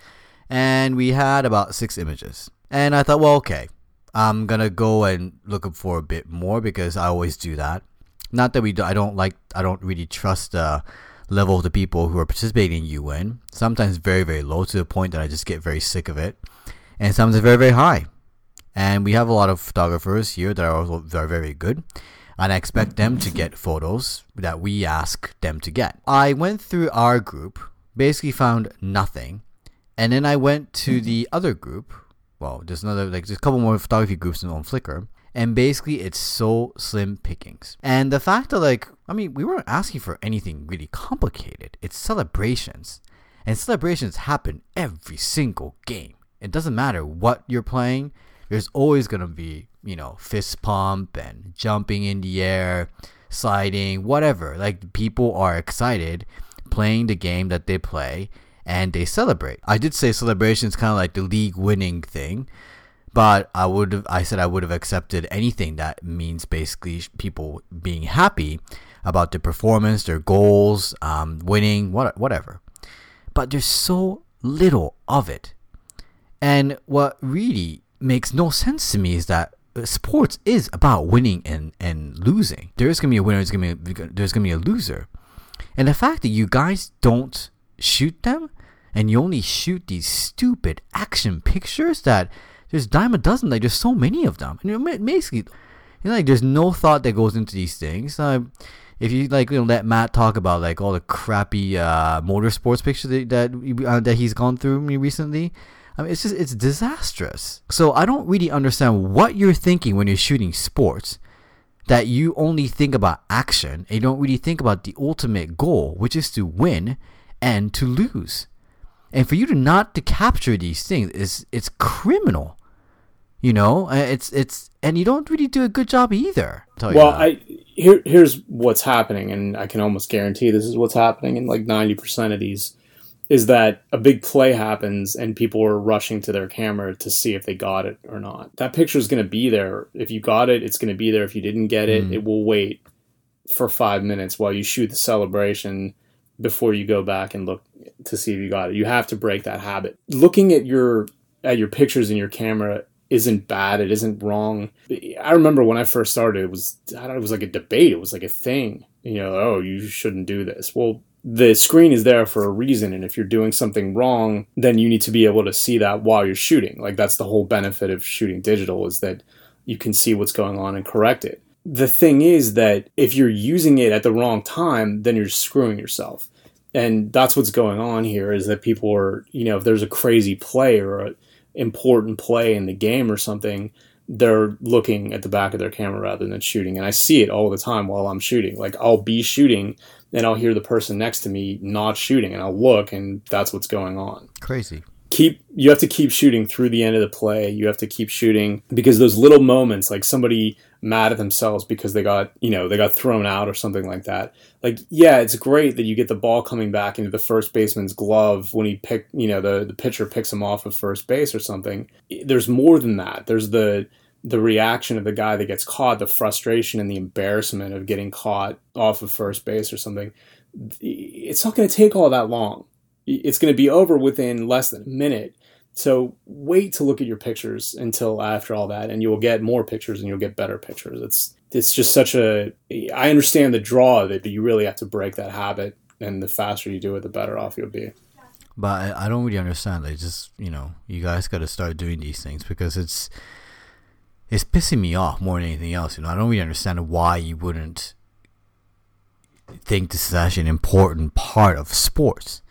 and we had about six images. And I thought, well, okay, I'm gonna go and look for a bit more because I always do that. Not that we, do, I don't like, I don't really trust the level of the people who are participating in UN. Sometimes very, very low to the point that I just get very sick of it, and sometimes very, very high. And we have a lot of photographers here that are very, very good. And I expect them to get photos that we ask them to get. I went through our group, basically found nothing. And then I went to mm-hmm. the other group. Well, there's another, like, there's a couple more photography groups on Flickr. And basically, it's so slim pickings. And the fact that, like, I mean, we weren't asking for anything really complicated. It's celebrations. And celebrations happen every single game. It doesn't matter what you're playing, there's always going to be, you know, fist pump and jumping in the air, sliding, whatever. Like, people are excited playing the game that they play and they celebrate. I did say celebration is kind of like the league winning thing, but I would have, I said I would have accepted anything that means basically people being happy about their performance, their goals, um, winning, what, whatever. But there's so little of it. And what really makes no sense to me is that uh, sports is about winning and, and losing. There's gonna be a winner. There's gonna be there's gonna be a loser, and the fact that you guys don't shoot them and you only shoot these stupid action pictures that there's dime a dozen. Like there's so many of them, and basically, you know, like there's no thought that goes into these things. Uh, if you like, you know, let Matt talk about like all the crappy uh, motorsports pictures that that, uh, that he's gone through me recently. I mean, it's just it's disastrous. So I don't really understand what you're thinking when you're shooting sports. that you only think about action and you don't really think about the ultimate goal, which is to win and to lose. And for you to not to capture these things is it's criminal. You know, Uh, it's it's and you don't really do a good job either. Well. I here here's what's happening, and I can almost guarantee this is what's happening in like ninety percent of these. Is that a big play happens and people are rushing to their camera to see if they got it or not? That picture is going to be there. If you got it, it's going to be there. If you didn't get it, it will wait for five minutes while you shoot the celebration before you go back and look to see if you got it. You have to break that habit. Looking at your at your pictures in your camera isn't bad. It isn't wrong. I remember when I first started, it was I don't it was like a debate. It was like a thing. You know, oh, you shouldn't do this. Well, the screen is there for a reason, and if you're doing something wrong, then you need to be able to see that while you're shooting. Like that's the whole benefit of shooting digital is that you can see what's going on and correct it. The thing is that if you're using it at the wrong time, then you're screwing yourself. And that's what's going on here is that people are, you know, if there's a crazy play or a important play in the game or something, they're looking at the back of their camera rather than shooting. And I see it all the time while I'm shooting. Like I'll be shooting and I'll hear the person next to me not shooting and I'll look and that's what's going on crazy. keep you have to keep shooting through the end of the play. You have to keep shooting because those little moments, like somebody mad at themselves because they got you know they got thrown out or something like that. Like yeah, it's great that you get the ball coming back into the first baseman's glove when he pick you know the the pitcher picks him off of first base or something. There's more than that. There's the the reaction of the guy that gets caught, the frustration and the embarrassment of getting caught off of first base or something. It's not going to take all that long it's going to be over within less than a minute. So wait to look at your pictures until after all that, and you will get more pictures and you'll get better pictures. It's it's just such a. I understand the draw of it, but you really have to break that habit, and the faster you do it, the better off you'll be. But I, I don't really understand. Like, just you know, you guys got to start doing these things because it's it's pissing me off more than anything else. You know, I don't really understand why you wouldn't think this is actually an important part of sports.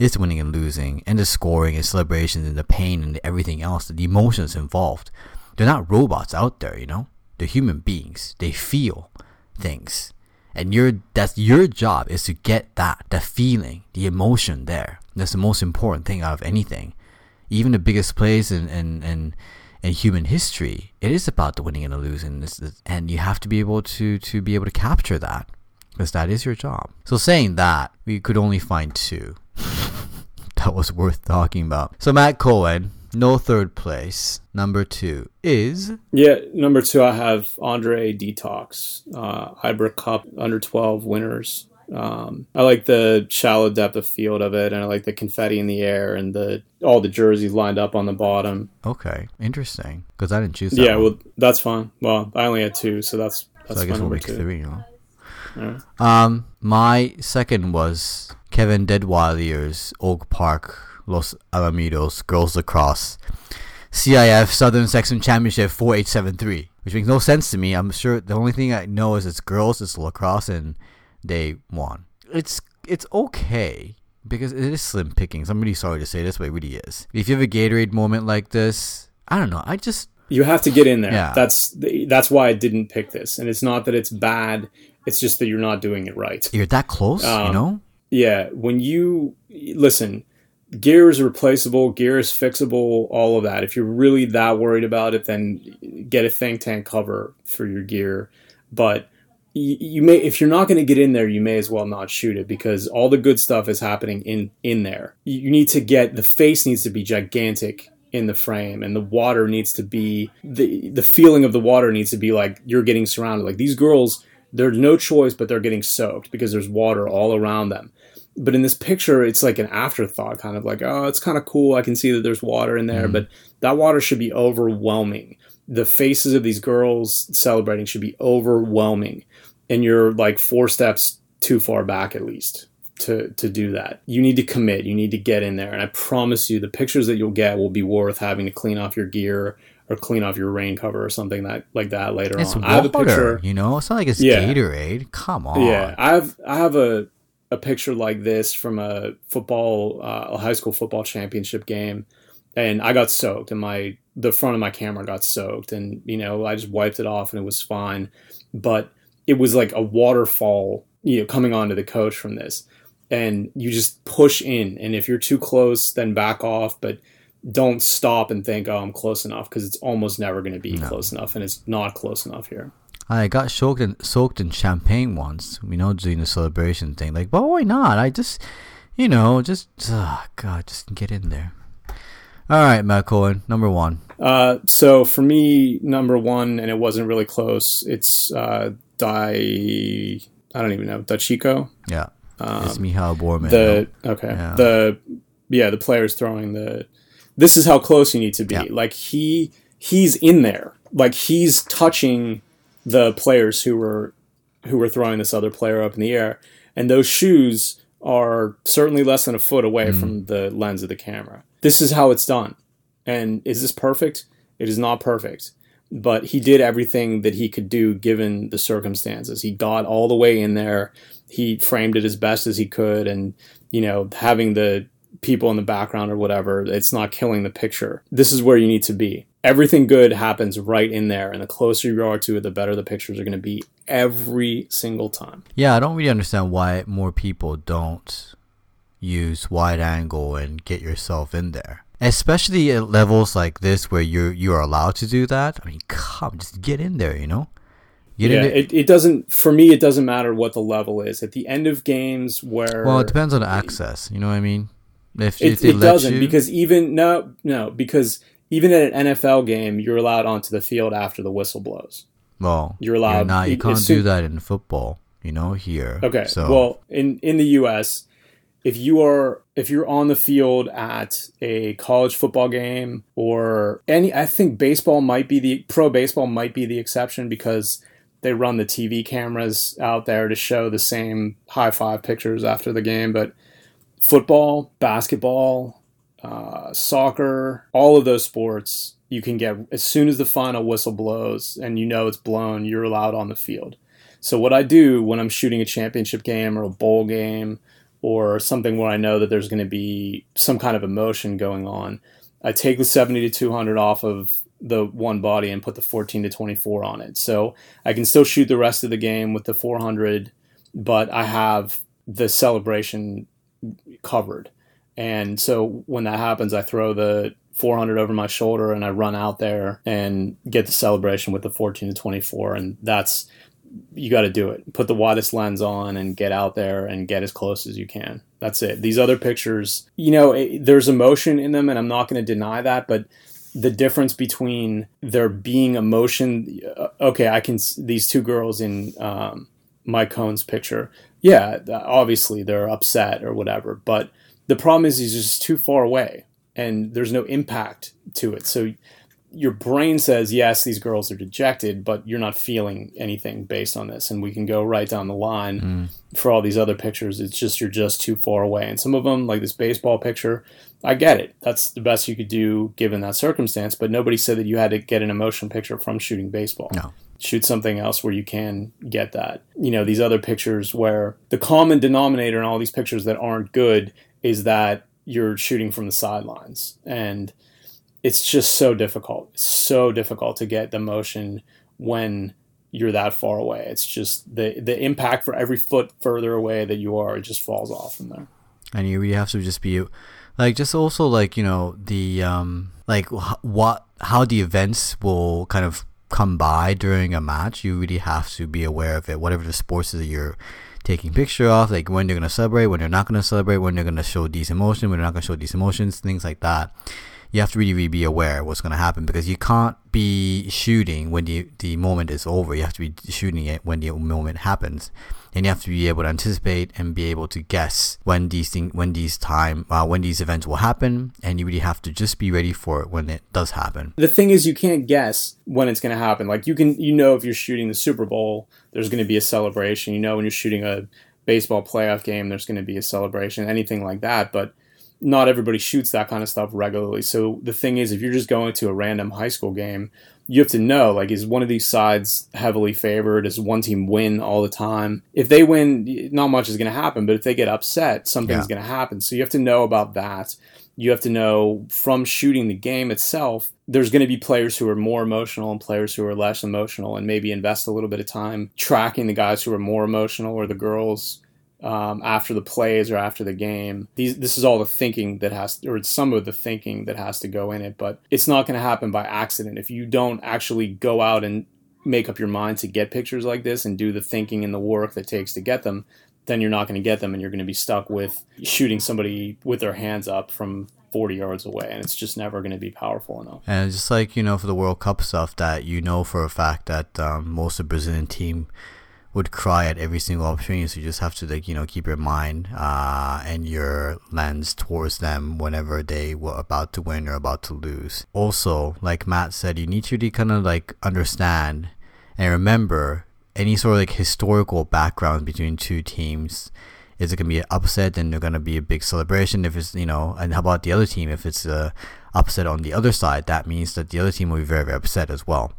It's winning and losing, and the scoring and celebrations and the pain and everything else, the emotions involved. They're not robots out there, you know. They're human beings. They feel things, and your that's your job is to get that the feeling, the emotion there. That's the most important thing out of anything. Even the biggest plays in in, in in human history, it is about the winning and the losing, and you have to be able to to be able to capture that because that is your job. So saying that, we could only find two *laughs* that was worth talking about. So Matt Cohen, no third place. Number two is Yeah, number two, I have Andre Detox, uh, Ibra Cup under 12 winners. Um, I like the shallow depth of field of it, and I like the confetti in the air and the all the jerseys lined up on the bottom. okay, interesting because I didn't choose that. Yeah, one. well, that's fine. Well, I only had two, so that's that's so I guess we'll make two. three. You know. Um, my second was Kevin Deadwilier's Oak Park Los Alamitos girls lacrosse CIF Southern Section Championship 4873, which makes no sense to me. I'm sure the only thing I know is it's girls, it's lacrosse, and they won. It's it's okay because it is slim pickings. I'm really sorry to say this, but it really is. If you have a Gatorade moment like this, I don't know. I just You have to get in there. Yeah. That's that's why I didn't pick this, and it's not that it's bad. It's just that you're not doing it right. you're that close, you Um, know. Yeah, when you listen, gear is replaceable, gear is fixable, all of that. If you're really that worried about it, then get a think tank cover for your gear. But you, you may, if you're not going to get in there, you may as well not shoot it because all the good stuff is happening in in there. You need to get the face needs to be gigantic in the frame and the water needs to be the the feeling of the water needs to be like you're getting surrounded like these girls there's no choice but they're getting soaked because there's water all around them but in this picture it's like an afterthought kind of like oh it's kind of cool i can see that there's water in there mm-hmm. but that water should be overwhelming the faces of these girls celebrating should be overwhelming and you're like four steps too far back at least to to do that you need to commit you need to get in there and i promise you the pictures that you'll get will be worth having to clean off your gear or clean off your rain cover or something that like that later It's on i have a water, picture you know. It's not like it's Yeah. Gatorade. Come on. yeah, I have I have a a picture like this from a football uh, a high school football championship game, and I got soaked, and my the front of my camera got soaked, and you know I just wiped it off, and it was fine. But it was like a waterfall, you know, coming onto the coach from this, and you just push in, and if you're too close, then back off, but don't stop and think, oh, I'm close enough, because it's almost never going to be close enough, and it's not close enough here. I got soaked in soaked in champagne once, you know, doing the celebration thing. Like, but why not? I just, you know, just oh God, just get in there. All right, Matt Cohen, number one. Uh, so for me, number one, and it wasn't really close. It's uh, Dai. I don't even know Dachiko. Yeah, it's Michal Borman. The okay, Yeah. the yeah, the players throwing the. This is how close you need to be. Yeah. Like he he's in there. Like he's touching the players who were who were throwing this other player up in the air, and those shoes are certainly less than a foot away Mm. from the lens of the camera. This is how it's done. And is this perfect? It is not perfect. But he did everything that he could do given the circumstances. He got all the way in there. He framed it as best as he could. And, you know, having the people in the background or whatever, it's not killing the picture. This is where you need to be. Everything good happens right in there. And the closer you are to it, the better the pictures are going to be every single time. Yeah, I don't really understand why more people don't use wide angle and get yourself in there. Especially at levels like this where you're you're allowed to do that. I mean, come, just get in there, you know? Get yeah, it, it doesn't, for me, it doesn't matter what the level is. At the end of games where. well, it depends on the access. You know what I mean? If, It, if it doesn't you, because even no no because even at an NFL game you're allowed onto the field after the whistle blows. well, you're allowed- not, you can't do that in football. You know, here. Okay. So Well, in in the U.S., if you are if you're on the field at a college football game or any, I think baseball might be the pro baseball might be the exception because they run the TV cameras out there to show the same high five pictures after the game, but football, basketball, uh, soccer, all of those sports, you can get as soon as the final whistle blows and you know it's blown, you're allowed on the field. So what I do when I'm shooting a championship game or a bowl game or something where I know that there's going to be some kind of emotion going on, I take the 70 to 200 off of the one body and put the 14 to 24 on it. So I can still shoot the rest of the game with the 400, but I have the celebration covered. And so when that happens, I throw the 400 over my shoulder and I run out there and get the celebration with the 14 to 24. And that's, you got to do it. Put the widest lens on and get out there and get as close as you can. That's it. These other pictures, you know, it, there's emotion in them, and I'm not going to deny that, but the difference between there being emotion, uh, okay, I can, these two girls in um, Mike Cohn's picture, yeah, obviously they're upset or whatever, but the problem is he's just too far away and there's no impact to it. So your brain says, yes, these girls are dejected, but you're not feeling anything based on this. And we can go right down the line mm. for all these other pictures. It's just, you're just too far away. And some of them, like this baseball picture, I get it. That's the best you could do given that circumstance. But nobody said that you had to get an emotion picture from shooting baseball. No. Shoot something else where you can get that. You know, these other pictures where the common denominator in all these pictures that aren't good is that you're shooting from the sidelines. And it's just so difficult. It's so difficult to get the motion when you're that far away. It's just the the impact for every foot further away that you are, it just falls off from there. and you really have to just be like just also like you know the um like what how the events will kind of come by during a match you really have to be aware of it whatever the sports that you're taking picture of like when they're to celebrate when they're not to celebrate when they're to show these emotions when they're not to show these emotions things like that you have to really, really be aware of what's going to happen because you can't be shooting when the the moment is over. You have to be shooting it when the moment happens, and you have to be able to anticipate and be able to guess when these thing when these time uh, when these events will happen, and you really have to just be ready for it when it does happen. The thing is you can't guess when it's going to happen. Like you can you know if you're shooting the Super Bowl, there's going to be a celebration. You know when you're shooting a baseball playoff game, there's going to be a celebration, anything like that, but not everybody shoots that kind of stuff regularly. So the thing is, if you're just going to a random high school game, you have to know like is one of these sides heavily favored? Does one team win all the time? If they win, not much is going to happen. But if they get upset, something's Yeah. going to happen. So you have to know about that. You have to know from shooting the game itself, there's going to be players who are more emotional and players who are less emotional, and maybe invest a little bit of time tracking the guys who are more emotional or the girls um, after the plays or after the game. These, this is all the thinking that has, or some of the thinking that has to go in it, but it's not going to happen by accident. If you don't actually go out and make up your mind to get pictures like this and do the thinking and the work that takes to get them, then you're not going to get them and you're going to be stuck with shooting somebody with their hands up from 40 yards away and it's just never going to be powerful enough. And just like, you know, for the World Cup stuff that you know for a fact that um, most of Brazilian team would cry at every single opportunity. So you just have to like you know keep your mind uh, and your lens towards them whenever they were about to win or about to lose. Also, like Matt said, you need to kind of like understand and remember any sort of like historical background between two teams. Is it gonna be an upset? Then they're gonna be a big celebration. If it's you know, and how about the other team? If it's a upset on the other side, that means that the other team will be very very upset as well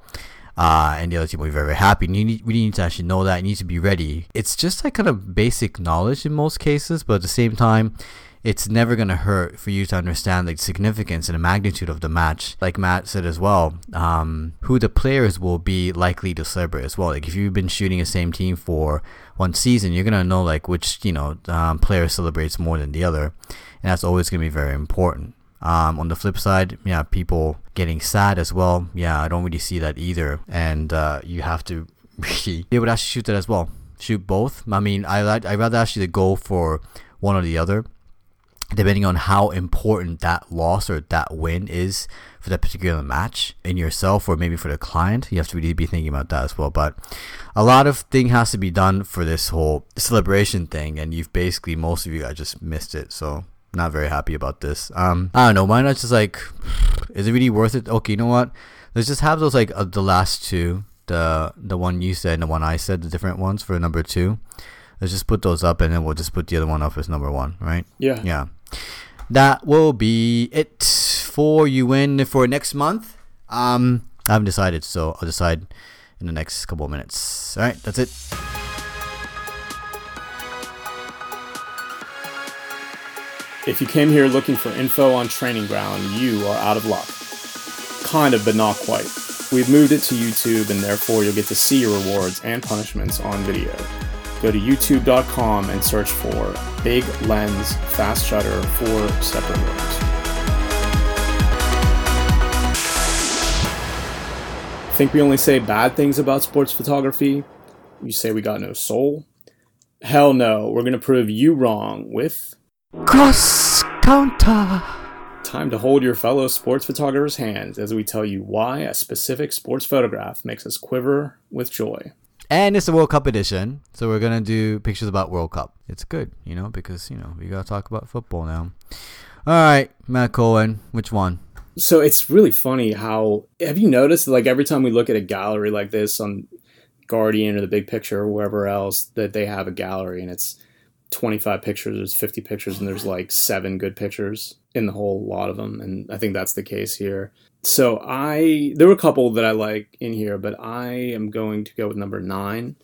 uh, and the other team will be very, very happy. And you need, we need to actually know that. You need to be ready. It's just like kind of basic knowledge in most cases, but at the same time, it's never going to hurt for you to understand the significance and the magnitude of the match. Like Matt said as well, um, who the players will be likely to celebrate as well. Like if you've been shooting the same team for one season, you're going to know like which, you know, um, player celebrates more than the other. And that's always going to be very important. Um, on the flip side, yeah, people getting sad as well. Yeah, I don't really see that either. And uh, you have to *laughs* really be able to actually shoot that as well. Shoot both. I mean, I like I rather actually go for one or the other, depending on how important that loss or that win is for that particular match in yourself or maybe for the client. You have to really be thinking about that as well. But a lot of thing has to be done for this whole celebration thing, and you've basically most of you guys just missed it. So not very happy about this. Um, I don't know. Why not just like, *sighs* is it really worth it? Okay, you know what? Let's just have those like uh, the last two, the the one you said and the one I said, the different ones for number two. Let's just put those up, and then we'll just put the other one up as number one, right? Yeah. Yeah. That will be it for you in for next month. Um, I haven't decided, so I'll decide in the next couple of minutes. All right, that's it. If you came here looking for info on Training Ground, you are out of luck. Kind of, but not quite. We've moved it to YouTube, and therefore you'll get to see your rewards and punishments on video. Go to youtube.com and search for Big Lens Fast Shutter for separate rooms. Think we only say bad things about sports photography? You say we got no soul? Hell no, we're going to prove you wrong with Cross counter. Time to hold your fellow sports photographer's hands as we tell you why a specific sports photograph makes us quiver with joy. And it's a World Cup edition, so we're gonna do pictures about World Cup. It's good, you know, because you know we gotta talk about football now. All right, Matt Cohen, which one? So it's really funny how have you noticed like every time we look at a gallery like this on Guardian or the Big Picture or wherever else that they have a gallery and it's 25 pictures, there's 50 pictures, and there's like seven good pictures in the whole lot of them. And I think that's the case here. So I, there were a couple that I like in here, but I am going to go with number nine.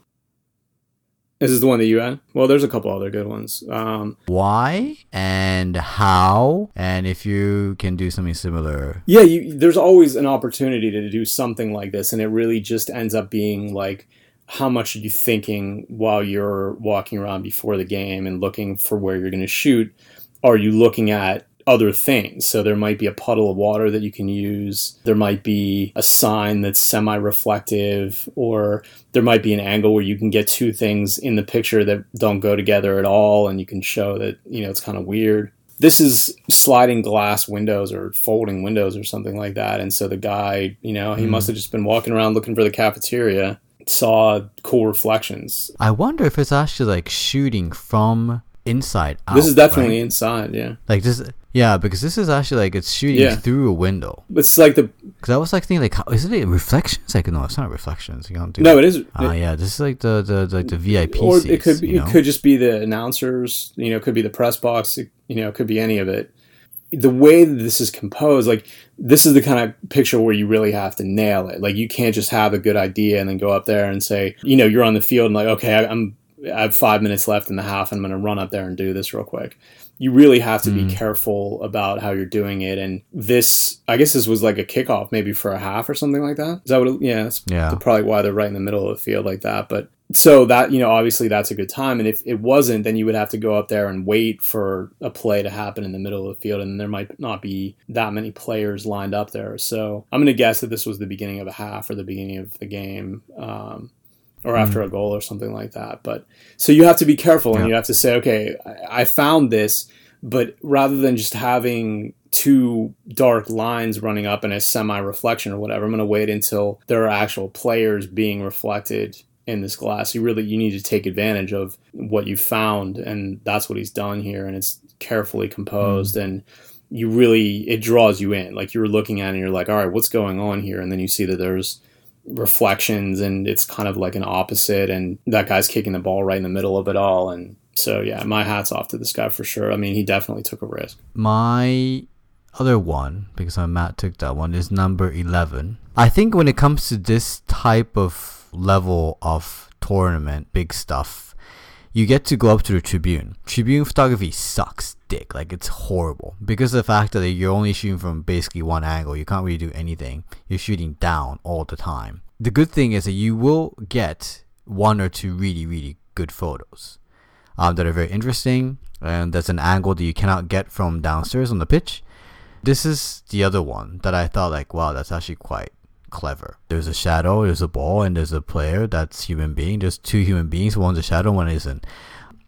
This is the one that you had? Well, there's a couple other good ones. Um, Why and how, and if you can do something similar. yeah, you, there's always an opportunity to do something like this, and it really just ends up being like, how much are you thinking while you're walking around before the game and looking for where you're going to shoot? Are you looking at other things? So there might be a puddle of water that you can use. There might be a sign that's semi reflective, or there might be an angle where you can get two things in the picture that don't go together at all, and you can show that, you know, it's kind of weird. This is sliding glass windows or folding windows or something like that. And so the guy, you know, he hmm. must have just been walking around looking for the cafeteria saw cool reflections. I wonder if it's actually like shooting from inside out. This is definitely right? inside, yeah. like this. Yeah, because this is actually like it's shooting Yeah. through a window. It's like the Because I was like thinking like, how, is it reflections? Like no, it's not reflections. You don't do. no, that. it is. Ah, yeah, this is like the the like the VIP or seats. it could be you know? it could just be the announcers. You know, it could be the press box. it- You know, it could be any of it. The way that this is composed, like this is the kind of picture where you really have to nail it. Like you can't just have a good idea and then go up there and say, you know, you're on the field and like, okay, I, I'm I have five minutes left in the half, and I'm going to run up there and do this real quick. you really have to be mm. careful about how you're doing it. And this, I guess, this was like a kickoff, maybe for a half or something like that. Is that what? It, yeah, that's Yeah. probably why they're right in the middle of the field like that. But so that you know, obviously that's a good time. And if it wasn't, then you would have to go up there and wait for a play to happen in the middle of the field, and there might not be that many players lined up there. So I'm going to guess that this was the beginning of a half or the beginning of the game. Um, or after a goal or something like that. But so you have to be careful and you have to say, okay, I, I found this, but rather than just having two dark lines running up in a semi reflection or whatever, I'm going to wait until there are actual players being reflected in this glass. You really you need to take advantage of what you found, and that's what he's done here, and it's carefully composed mm. and. You really, it draws you in. Like you're looking at it and you're like, all right, what's going on here? And then you see that there's reflections and it's kind of like an opposite and that guy's kicking the ball right in the middle of it all and so yeah my hat's off to this guy for sure i mean he definitely took a risk My other one, because my Matt took that one, is number 11. I think when it comes to this type of level of tournament, big stuff, you get to go up to the Tribune. Tribune photography sucks dick. Like, it's horrible. Because of the fact that you're only shooting from basically one angle, you can't really do anything. You're shooting down all the time. The good thing is that you will get one or two really, really good photos um, that are very interesting, and that's an angle that you cannot get from downstairs on the pitch. This is the other one that I thought like, wow, that's actually quite clever. There's a shadow, there's a ball, and there's a player that's human being. There's two human beings, one's a shadow, one isn't.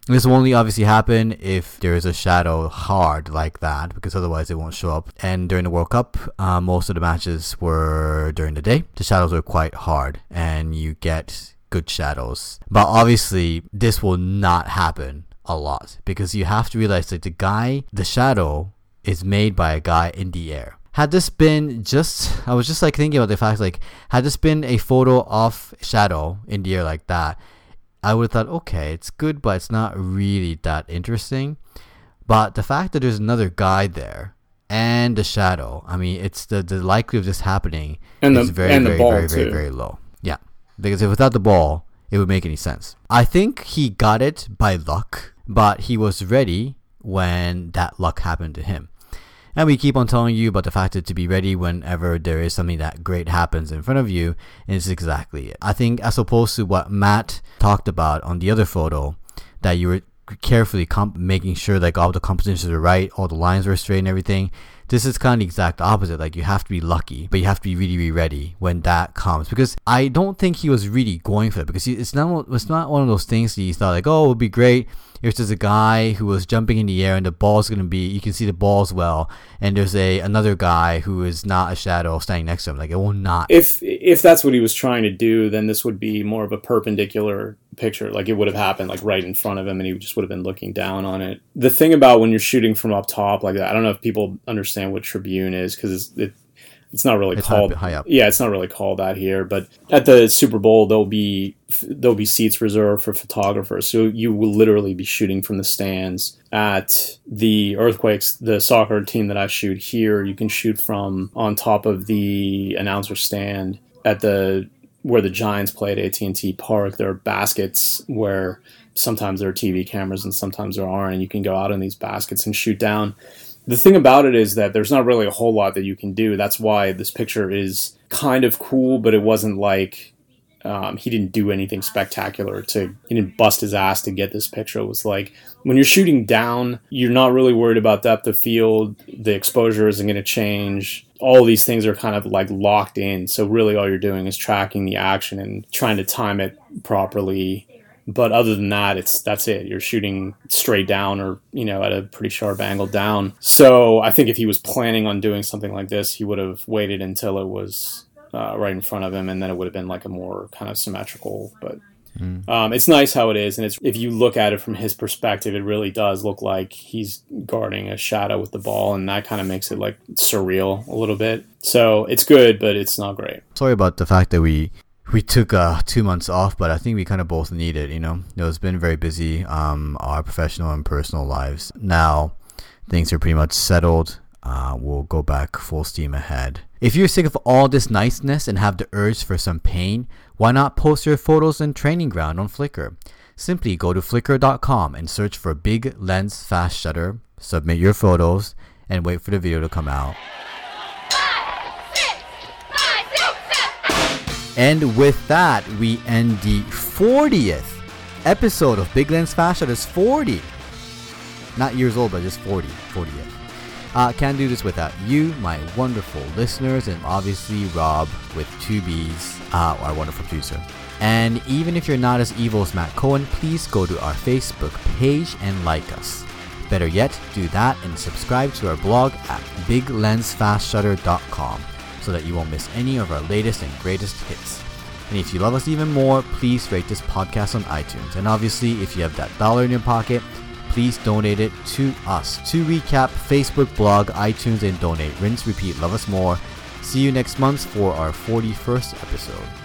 This will only obviously happen if there is a shadow hard like that, because otherwise it won't show up. And during the World Cup, uh, most of the matches were during the day. The shadows are quite hard, and you get good shadows. But obviously, this will not happen a lot because you have to realize that the guy, the shadow, is made by a guy in the air. Had this been just, I was just like thinking about the fact like, had this been a photo of shadow in the air like that, I would have thought, okay, it's good, but it's not really that interesting. But the fact that there's another guy there and the shadow, I mean, it's the the likelihood of this happening And the- is very, and the very, ball, very, very, very low. Yeah, because if without the ball, it would make any sense. I think he got it by luck, but he was ready when that luck happened to him. And we keep on telling you about the fact that to be ready whenever there is something that great happens in front of you is exactly it. I think as opposed to what Matt talked about on the other photo, that you were carefully comp- making sure like all the compositions are right, all the lines were straight and everything. This is kind of the exact opposite. Like you have to be lucky, but you have to be really, really ready when that comes. Because I don't think he was really going for it. Because it's not, it's not one of those things that he thought like, oh, it would be great if there's a guy who was jumping in the air and the ball's gonna be, you can see the balls well, and there's a another guy who is not a shadow standing next to him. Like it will not. if if that's what he was trying to do then this would be more of a perpendicular picture like it would have happened like right in front of him and he just would have been looking down on it. The thing about when you're shooting from up top like that i don't know if people understand what tribune is because it's, it, it's not really It's called high up. yeah it's not really called that here but at the super bowl there'll be there'll be seats reserved for photographers. So you will literally be shooting from the stands at the earthquakes the soccer team that i shoot here. You can shoot from on top of the announcer stand at the where the giants play at at&t park there are baskets where sometimes there are tv cameras and sometimes there aren't and you can go out in these baskets and shoot down the thing about it is that there's not really a whole lot that you can do. That's why this picture is kind of cool, but it wasn't like um, he didn't do anything spectacular to he didn't bust his ass to get this picture. It was like when you're shooting down, you're not really worried about depth of field. The exposure isn't going to change. All these things are kind of like locked in. So really, all you're doing is tracking the action and trying to time it properly. But other than that it's that's it. You're shooting straight down or you know at a pretty sharp angle down. So i think if he was planning on doing something like this he would have waited until it was uh, right in front of him and then it would have been like a more kind of symmetrical but um, it's nice how it is and it's if you look at it from his perspective it really does look like he's guarding a shadow with the ball and that kind of makes it like surreal a little bit so it's good but it's not great sorry about the fact that we we took uh, two months off, but I think we kind of both need it. You know, it's been very busy, um, our professional and personal lives. Now, things are pretty much settled. Uh, we'll go back full steam ahead. If you're sick of all this niceness and have the urge for some pain, why not post your photos and training ground on Flickr? Simply go to flickr.com and search for Big Lens Fast Shutter submit your photos, and wait for the video to come out. And with that, we end the 40th episode of Big Lens Fast is 40. Not years old, but just 40. 40th. Uh, can't do this without you, my wonderful listeners, and obviously Rob with two B's, uh, our wonderful producer. And even if you're not as evil as Matt Cohen, please go to our Facebook page and like us. Better yet, do that and subscribe to our blog at biglensfastshutter.com so that you won't miss any of our latest and greatest hits. And if you love us even more, please rate this podcast on iTunes. And obviously, if you have that dollar in your pocket, please donate it to us. To recap, Facebook, blog, iTunes, and donate. Rinse, repeat, love us more. See you next month for our 41st episode.